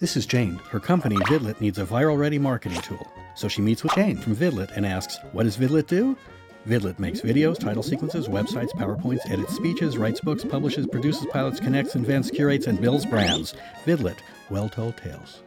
This is Jane. Her company, Vidlet, needs a viral ready marketing tool. So she meets with Jane from Vidlet and asks, What does Vidlet do? Vidlet makes videos, title sequences, websites, PowerPoints, edits speeches, writes books, publishes, produces pilots, connects, invents, curates, and builds brands. Vidlet, well told tales.